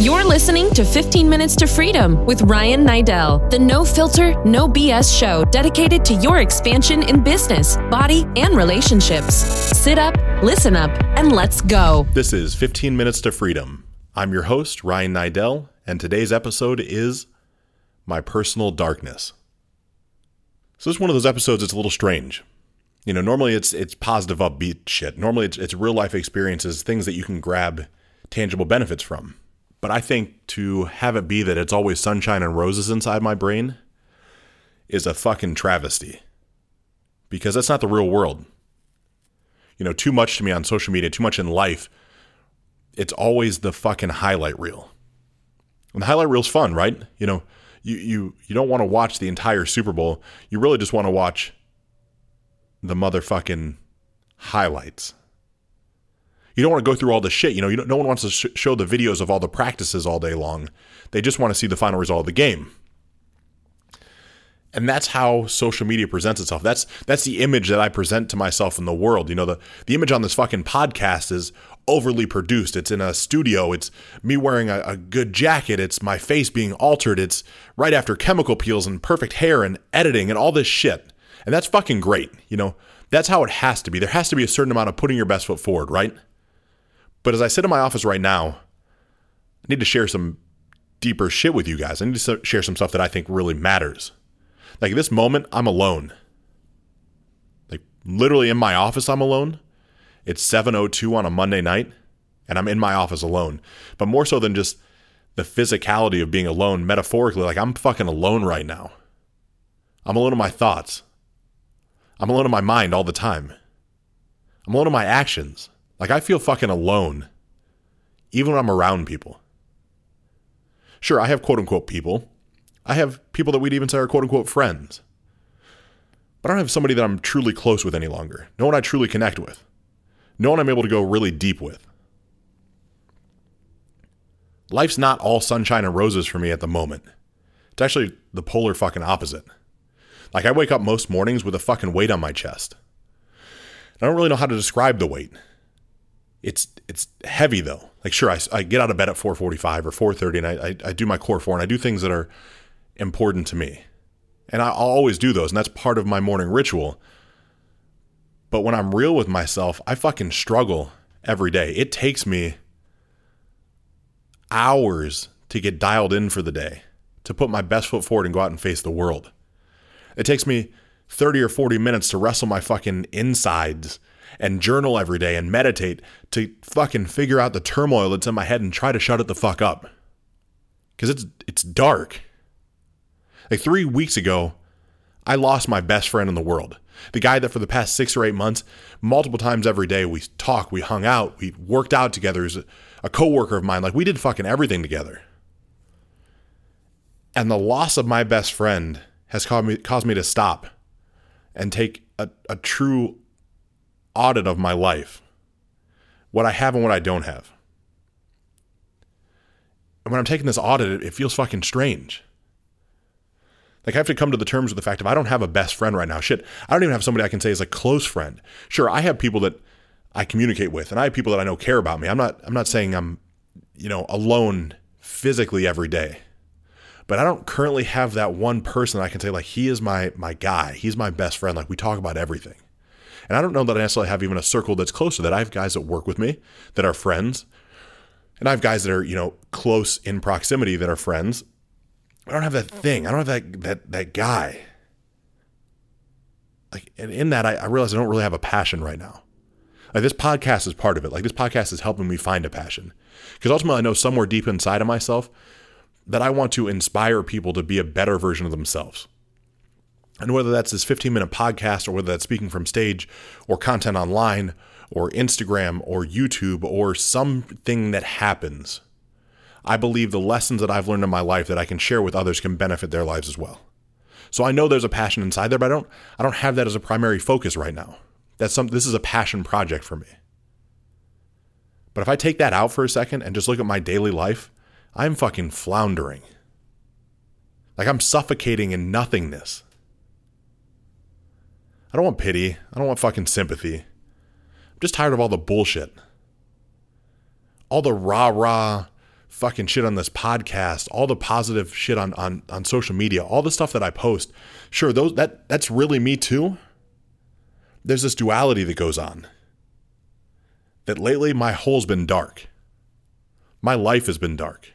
You're listening to 15 Minutes to Freedom with Ryan Niddel, the no filter, no BS show dedicated to your expansion in business, body, and relationships. Sit up, listen up, and let's go. This is 15 Minutes to Freedom. I'm your host, Ryan Niddel, and today's episode is My Personal Darkness. So this is one of those episodes that's a little strange. You know, normally it's it's positive upbeat shit. Normally it's it's real life experiences, things that you can grab tangible benefits from. But I think to have it be that it's always sunshine and roses inside my brain is a fucking travesty. Because that's not the real world. You know, too much to me on social media, too much in life, it's always the fucking highlight reel. And the highlight reel's fun, right? You know, you you you don't want to watch the entire Super Bowl. You really just want to watch the motherfucking highlights. You don't want to go through all the shit. You know, you no one wants to sh- show the videos of all the practices all day long. They just want to see the final result of the game. And that's how social media presents itself. That's that's the image that I present to myself in the world. You know, the the image on this fucking podcast is overly produced. It's in a studio. It's me wearing a, a good jacket. It's my face being altered. It's right after chemical peels and perfect hair and editing and all this shit. And that's fucking great. You know, that's how it has to be. There has to be a certain amount of putting your best foot forward, right? But as I sit in my office right now, I need to share some deeper shit with you guys. I need to share some stuff that I think really matters. Like this moment, I'm alone. Like literally in my office, I'm alone. It's 7:02 on a Monday night, and I'm in my office alone. But more so than just the physicality of being alone, metaphorically, like I'm fucking alone right now. I'm alone in my thoughts. I'm alone in my mind all the time. I'm alone in my actions. Like I feel fucking alone, even when I'm around people. Sure, I have quote unquote people. I have people that we'd even say are quote unquote friends. But I don't have somebody that I'm truly close with any longer. No one I truly connect with. No one I'm able to go really deep with. Life's not all sunshine and roses for me at the moment. It's actually the polar fucking opposite. Like I wake up most mornings with a fucking weight on my chest. I don't really know how to describe the weight. It's it's heavy though. Like sure, I, I get out of bed at 4:45 or 4:30, and I, I I do my core four, and I do things that are important to me, and I'll always do those, and that's part of my morning ritual. But when I'm real with myself, I fucking struggle every day. It takes me hours to get dialed in for the day, to put my best foot forward and go out and face the world. It takes me 30 or 40 minutes to wrestle my fucking insides and journal every day and meditate to fucking figure out the turmoil that's in my head and try to shut it the fuck up. Cuz it's it's dark. Like 3 weeks ago, I lost my best friend in the world. The guy that for the past 6 or 8 months, multiple times every day we talked, we hung out, we worked out together as a, a coworker of mine. Like we did fucking everything together. And the loss of my best friend has caused me, caused me to stop and take a, a true audit of my life what I have and what I don't have. And when I'm taking this audit, it feels fucking strange. Like I have to come to the terms with the fact if I don't have a best friend right now, shit, I don't even have somebody I can say is a close friend. Sure, I have people that I communicate with and I have people that I know care about me. I'm not I'm not saying I'm, you know, alone physically every day. But I don't currently have that one person I can say like he is my my guy. He's my best friend. Like we talk about everything. And I don't know that I necessarily have even a circle that's close to that. I have guys that work with me that are friends. And I have guys that are, you know, close in proximity that are friends. I don't have that thing. I don't have that that that guy. Like and in that I, I realize I don't really have a passion right now. Like this podcast is part of it. Like this podcast is helping me find a passion. Because ultimately I know somewhere deep inside of myself that I want to inspire people to be a better version of themselves. And whether that's this 15 minute podcast or whether that's speaking from stage or content online or Instagram or YouTube or something that happens, I believe the lessons that I've learned in my life that I can share with others can benefit their lives as well. So I know there's a passion inside there, but I don't I don't have that as a primary focus right now. That's some this is a passion project for me. But if I take that out for a second and just look at my daily life, I'm fucking floundering. Like I'm suffocating in nothingness. I don't want pity. I don't want fucking sympathy. I'm just tired of all the bullshit. All the rah rah, fucking shit on this podcast, all the positive shit on on on social media, all the stuff that I post. Sure, those that that's really me too. There's this duality that goes on. That lately my hole's been dark. My life has been dark.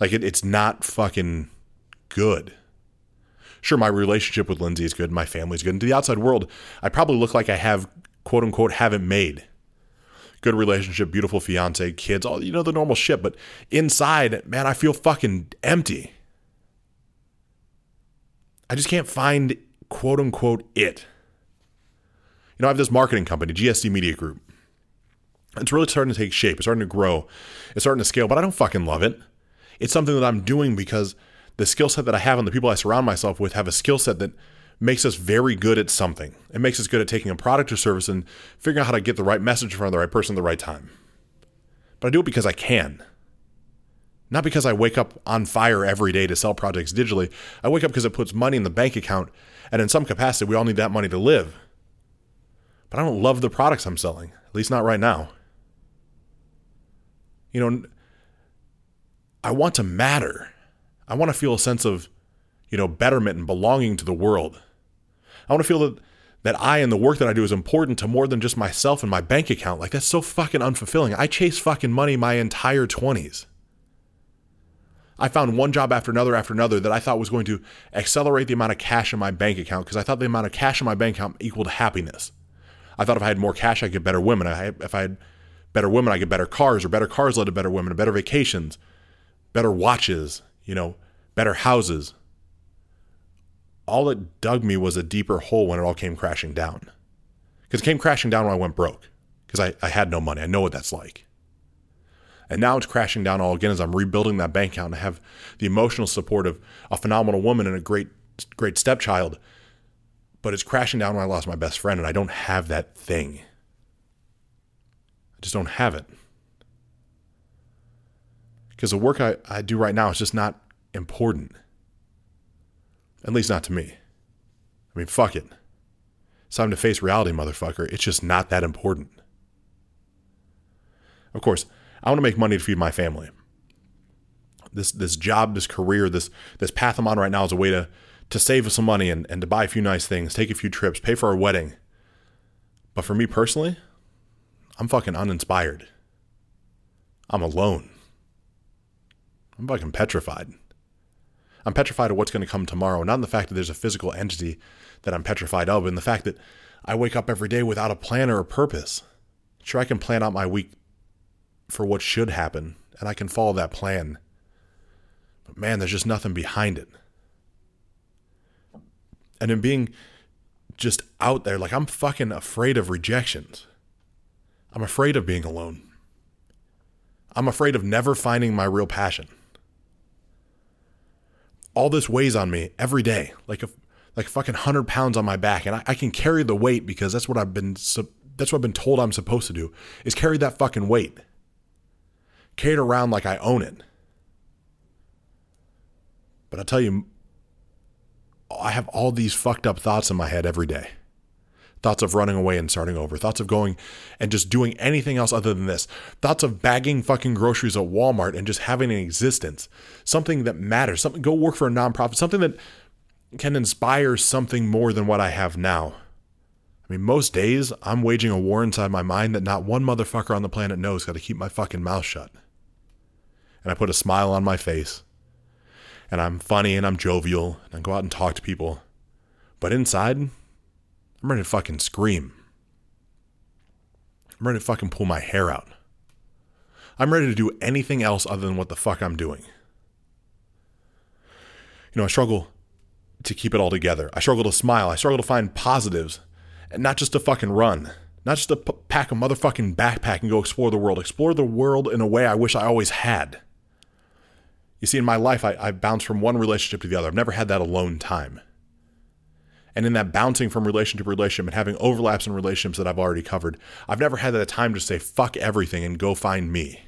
Like it, it's not fucking good. Sure, my relationship with Lindsay is good, my family's good. And to the outside world, I probably look like I have quote unquote haven't made. Good relationship, beautiful fiance, kids, all you know, the normal shit. But inside, man, I feel fucking empty. I just can't find quote unquote it. You know, I have this marketing company, GSD Media Group. It's really starting to take shape. It's starting to grow. It's starting to scale, but I don't fucking love it. It's something that I'm doing because the skill set that I have and the people I surround myself with have a skill set that makes us very good at something. It makes us good at taking a product or service and figuring out how to get the right message in front of the right person at the right time. But I do it because I can. Not because I wake up on fire every day to sell projects digitally. I wake up because it puts money in the bank account, and in some capacity, we all need that money to live. But I don't love the products I'm selling, at least not right now. You know, I want to matter. I want to feel a sense of, you know, betterment and belonging to the world. I want to feel that that I and the work that I do is important to more than just myself and my bank account. Like that's so fucking unfulfilling. I chase fucking money my entire 20s. I found one job after another after another that I thought was going to accelerate the amount of cash in my bank account because I thought the amount of cash in my bank account equaled happiness. I thought if I had more cash, I'd get better women. If I had better women, I get better cars, or better cars led to better women, better vacations, better watches, you know, better houses. All it dug me was a deeper hole when it all came crashing down. Because it came crashing down when I went broke, because I, I had no money. I know what that's like. And now it's crashing down all again as I'm rebuilding that bank account. I have the emotional support of a phenomenal woman and a great, great stepchild. But it's crashing down when I lost my best friend, and I don't have that thing. I just don't have it because the work I, I do right now is just not important. At least not to me. I mean, fuck it. It's time to face reality, motherfucker. It's just not that important. Of course, I want to make money to feed my family. This this job, this career, this this path I'm on right now is a way to to save some money and, and to buy a few nice things, take a few trips, pay for our wedding. But for me personally, I'm fucking uninspired. I'm alone. I'm fucking petrified. I'm petrified of what's going to come tomorrow, not in the fact that there's a physical entity that I'm petrified of, but in the fact that I wake up every day without a plan or a purpose. Sure, I can plan out my week for what should happen, and I can follow that plan. But man, there's just nothing behind it. And in being just out there, like I'm fucking afraid of rejections. I'm afraid of being alone. I'm afraid of never finding my real passion all this weighs on me every day, like a like fucking hundred pounds on my back, and I, I, can carry the weight because that's what I've been that's what I've been told I'm supposed to do is carry that fucking weight, carry it around like I own it. But I tell you, I have all these fucked up thoughts in my head every day thoughts of running away and starting over, thoughts of going and just doing anything else other than this, thoughts of bagging fucking groceries at Walmart and just having an existence, something that matters, something go work for a nonprofit, something that can inspire something more than what I have now. I mean, most days I'm waging a war inside my mind that not one motherfucker on the planet knows got to keep my fucking mouth shut. And I put a smile on my face. And I'm funny and I'm jovial and I go out and talk to people. But inside, I'm ready to fucking scream. I'm ready to fucking pull my hair out. I'm ready to do anything else other than what the fuck I'm doing. You know, I struggle to keep it all together. I struggle to smile. I struggle to find positives and not just to fucking run. Not just to p- pack a motherfucking backpack and go explore the world. Explore the world in a way I wish I always had. You see, in my life, I, I bounce from one relationship to the other. I've never had that alone time and in that bouncing from relationship to relationship and having overlaps in relationships that I've already covered, I've never had that time to say fuck everything and go find me.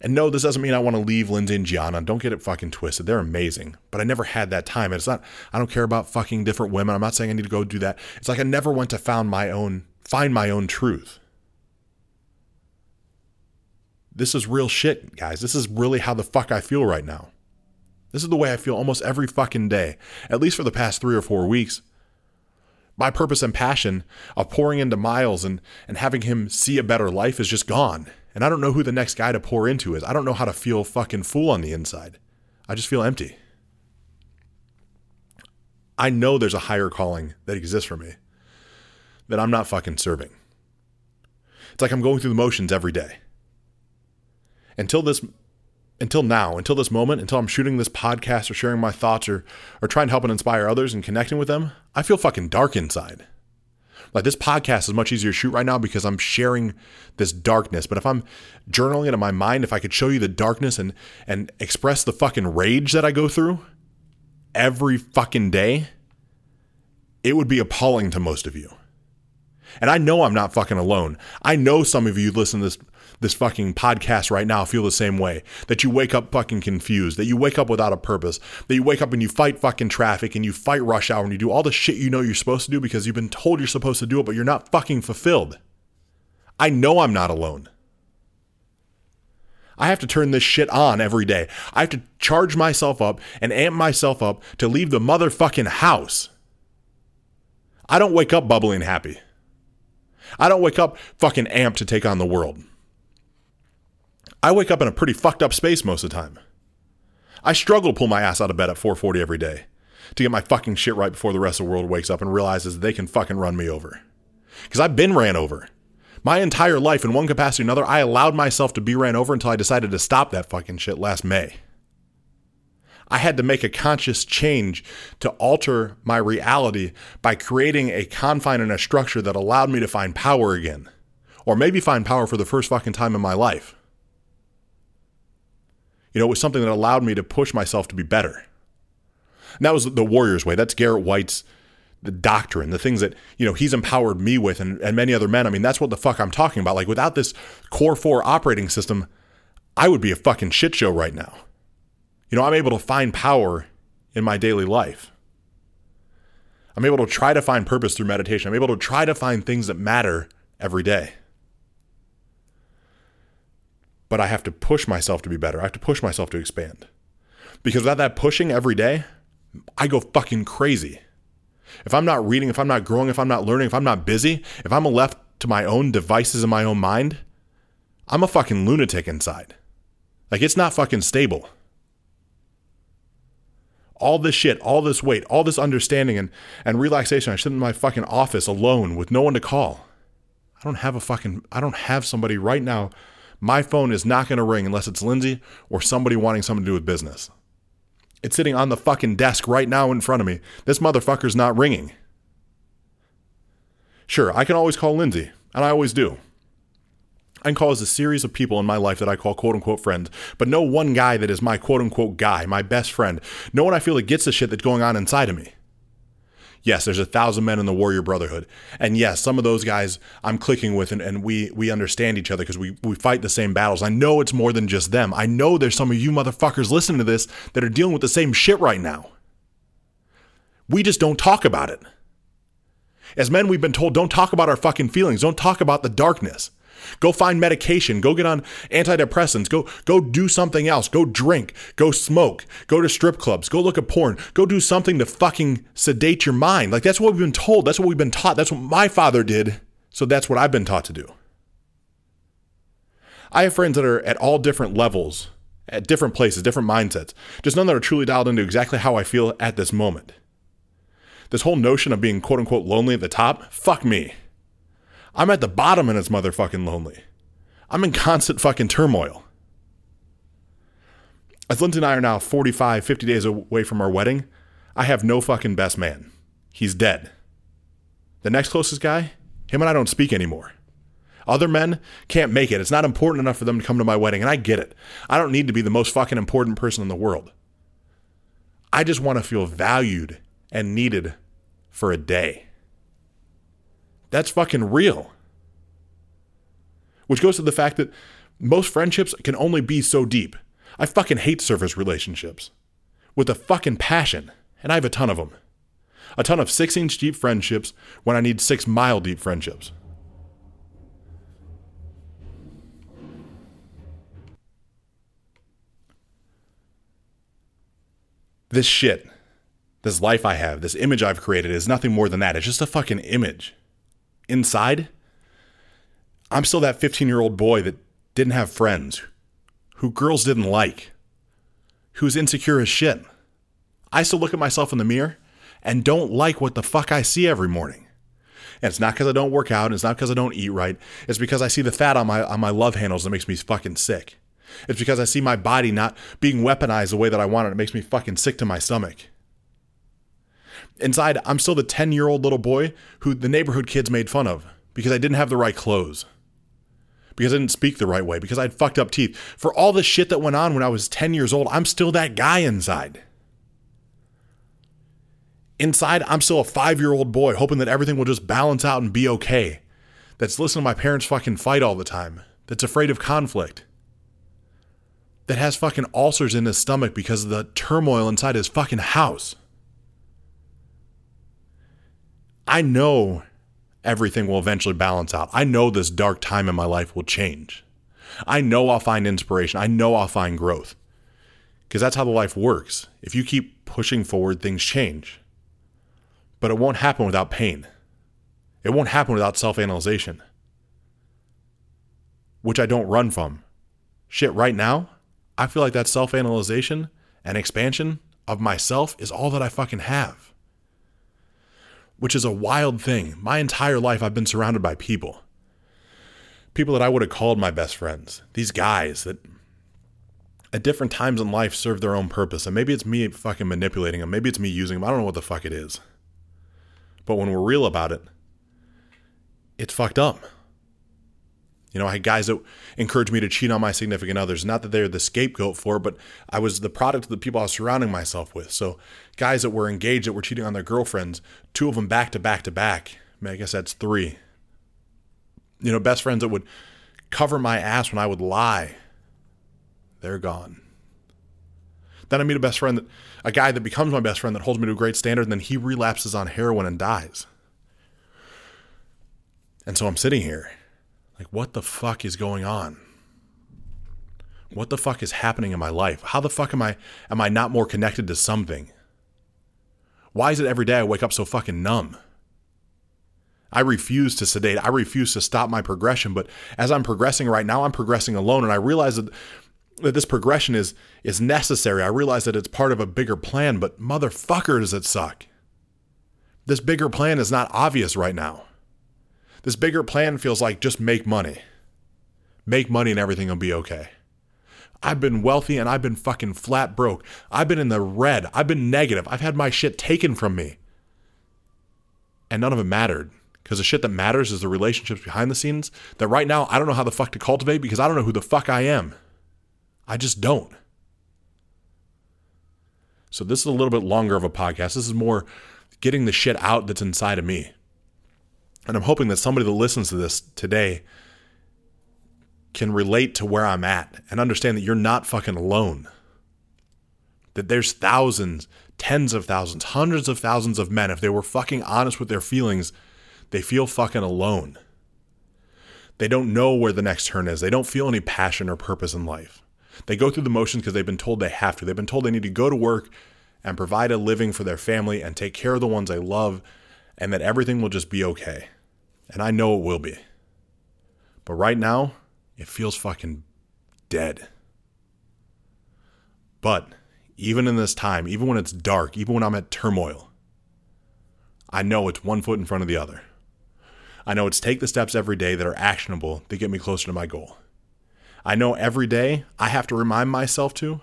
And no, this doesn't mean I want to leave Lindsay and Gianna. Don't get it fucking twisted. They're amazing. But I never had that time. And it's not, I don't care about fucking different women. I'm not saying I need to go do that. It's like I never went to found my own, find my own truth. this is real shit, guys. This is really how the fuck I feel right now. This is the way I feel almost every fucking day, at least for the past three or four weeks. My purpose and passion of pouring into Miles and, and having him see a better life is just gone. And I don't know who the next guy to pour into is. I don't know how to feel fucking full on the inside. I just feel empty. I know there's a higher calling that exists for me that I'm not fucking serving. It's like I'm going through the motions every day. Until this until now, until this moment, until I'm shooting this podcast or sharing my thoughts or or trying to help and inspire others and connecting with them, I feel fucking dark inside. Like this podcast is much easier to shoot right now because I'm sharing this darkness. But if I'm journaling it in my mind, if I could show you the darkness and and express the fucking rage that I go through every fucking day, it would be appalling to most of you. And I know I'm not fucking alone. I know some of you listen to this this fucking podcast right now feel the same way. That you wake up fucking confused, that you wake up without a purpose, that you wake up and you fight fucking traffic and you fight rush hour and you do all the shit you know you're supposed to do because you've been told you're supposed to do it, but you're not fucking fulfilled. I know I'm not alone. I have to turn this shit on every day. I have to charge myself up and amp myself up to leave the motherfucking house. I don't wake up bubbling happy. I don't wake up fucking amped to take on the world. I wake up in a pretty fucked up space most of the time. I struggle to pull my ass out of bed at 4:40 every day to get my fucking shit right before the rest of the world wakes up and realizes they can fucking run me over. Cuz I've been ran over. My entire life in one capacity or another, I allowed myself to be ran over until I decided to stop that fucking shit last May. I had to make a conscious change to alter my reality by creating a confine and a structure that allowed me to find power again. Or maybe find power for the first fucking time in my life. You know, it was something that allowed me to push myself to be better. And that was the Warriors way. That's Garrett White's the doctrine, the things that, you know, he's empowered me with and, and many other men. I mean, that's what the fuck I'm talking about. Like without this core four operating system, I would be a fucking shit show right now. You know, I'm able to find power in my daily life. I'm able to try to find purpose through meditation. I'm able to try to find things that matter every day. But I have to push myself to be better. I have to push myself to expand. Because without that pushing every day, I go fucking crazy. If I'm not reading, if I'm not growing, if I'm not learning, if I'm not busy, if I'm left to my own devices in my own mind, I'm a fucking lunatic inside. Like it's not fucking stable all this shit, all this weight, all this understanding and, and relaxation. I sit in my fucking office alone with no one to call. I don't have a fucking, I don't have somebody right now. My phone is not going to ring unless it's Lindsay or somebody wanting something to do with business. It's sitting on the fucking desk right now in front of me. This motherfucker's not ringing. Sure, I can always call Lindsay, and I always do and calls a series of people in my life that I call quote unquote friends, but no one guy that is my quote unquote guy, my best friend. No one I feel that gets the shit that's going on inside of me. Yes, there's a thousand men in the Warrior Brotherhood. And yes, some of those guys I'm clicking with and, and we we understand each other because we, we fight the same battles. I know it's more than just them. I know there's some of you motherfuckers listening to this that are dealing with the same shit right now. We just don't talk about it. As men, we've been told don't talk about our fucking feelings, don't talk about the darkness. Go find medication. Go get on antidepressants. Go go do something else. Go drink. Go smoke. Go to strip clubs. Go look at porn. Go do something to fucking sedate your mind. Like that's what we've been told. That's what we've been taught. That's what my father did. So that's what I've been taught to do. I have friends that are at all different levels, at different places, different mindsets. Just none that are truly dialed into exactly how I feel at this moment. This whole notion of being quote unquote lonely at the top, fuck me. I'm at the bottom and it's motherfucking lonely. I'm in constant fucking turmoil. As Lindsay and I are now 45, 50 days away from our wedding, I have no fucking best man. He's dead. The next closest guy, him and I don't speak anymore. Other men can't make it. It's not important enough for them to come to my wedding, and I get it. I don't need to be the most fucking important person in the world. I just want to feel valued and needed for a day. That's fucking real. Which goes to the fact that most friendships can only be so deep. I fucking hate surface relationships with a fucking passion, and I have a ton of them. A ton of six inch deep friendships when I need six mile deep friendships. This shit, this life I have, this image I've created is nothing more than that. It's just a fucking image. Inside, I'm still that 15 year old boy that didn't have friends, who girls didn't like, who's insecure as shit. I still look at myself in the mirror and don't like what the fuck I see every morning. And it's not because I don't work out, and it's not because I don't eat right. It's because I see the fat on my on my love handles that makes me fucking sick. It's because I see my body not being weaponized the way that I want it. It makes me fucking sick to my stomach. Inside, I'm still the 10 year old little boy who the neighborhood kids made fun of because I didn't have the right clothes, because I didn't speak the right way, because I had fucked up teeth. For all the shit that went on when I was 10 years old, I'm still that guy inside. Inside, I'm still a five year old boy hoping that everything will just balance out and be okay. That's listening to my parents fucking fight all the time. That's afraid of conflict. That has fucking ulcers in his stomach because of the turmoil inside his fucking house. I know everything will eventually balance out. I know this dark time in my life will change. I know I'll find inspiration. I know I'll find growth. Because that's how the life works. If you keep pushing forward, things change. But it won't happen without pain. It won't happen without self analyzation, which I don't run from. Shit, right now, I feel like that self analyzation and expansion of myself is all that I fucking have. Which is a wild thing. My entire life, I've been surrounded by people. People that I would have called my best friends. These guys that at different times in life serve their own purpose. And maybe it's me fucking manipulating them. Maybe it's me using them. I don't know what the fuck it is. But when we're real about it, it's fucked up. You know, I had guys that encouraged me to cheat on my significant others. Not that they're the scapegoat for, but I was the product of the people I was surrounding myself with. So, guys that were engaged that were cheating on their girlfriends, two of them back to back to back. I, mean, I guess that's three. You know, best friends that would cover my ass when I would lie. They're gone. Then I meet a best friend, that, a guy that becomes my best friend that holds me to a great standard, and then he relapses on heroin and dies. And so I'm sitting here, like, what the fuck is going on? What the fuck is happening in my life? How the fuck am I am I not more connected to something? Why is it every day I wake up so fucking numb? I refuse to sedate. I refuse to stop my progression. But as I'm progressing right now, I'm progressing alone. And I realize that that this progression is is necessary. I realize that it's part of a bigger plan, but motherfucker does it suck. This bigger plan is not obvious right now. This bigger plan feels like just make money. Make money and everything will be okay. I've been wealthy and I've been fucking flat broke. I've been in the red. I've been negative. I've had my shit taken from me. And none of it mattered. Because the shit that matters is the relationships behind the scenes that right now I don't know how the fuck to cultivate because I don't know who the fuck I am. I just don't. So this is a little bit longer of a podcast. This is more getting the shit out that's inside of me. And I'm hoping that somebody that listens to this today can relate to where I'm at and understand that you're not fucking alone. That there's thousands, tens of thousands, hundreds of thousands of men, if they were fucking honest with their feelings, they feel fucking alone. They don't know where the next turn is. They don't feel any passion or purpose in life. They go through the motions because they've been told they have to. They've been told they need to go to work and provide a living for their family and take care of the ones they love and that everything will just be okay. And I know it will be. But right now, it feels fucking dead. But even in this time, even when it's dark, even when I'm at turmoil, I know it's one foot in front of the other. I know it's take the steps every day that are actionable to get me closer to my goal. I know every day I have to remind myself to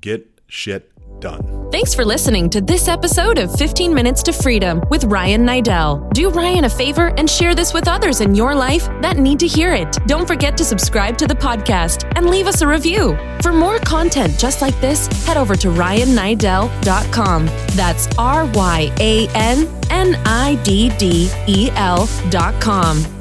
get shit done. Thanks for listening to this episode of 15 Minutes to Freedom with Ryan Niddel. Do Ryan a favor and share this with others in your life that need to hear it. Don't forget to subscribe to the podcast and leave us a review. For more content just like this, head over to ryanniddel.com. That's R Y A N N I D D E L.com.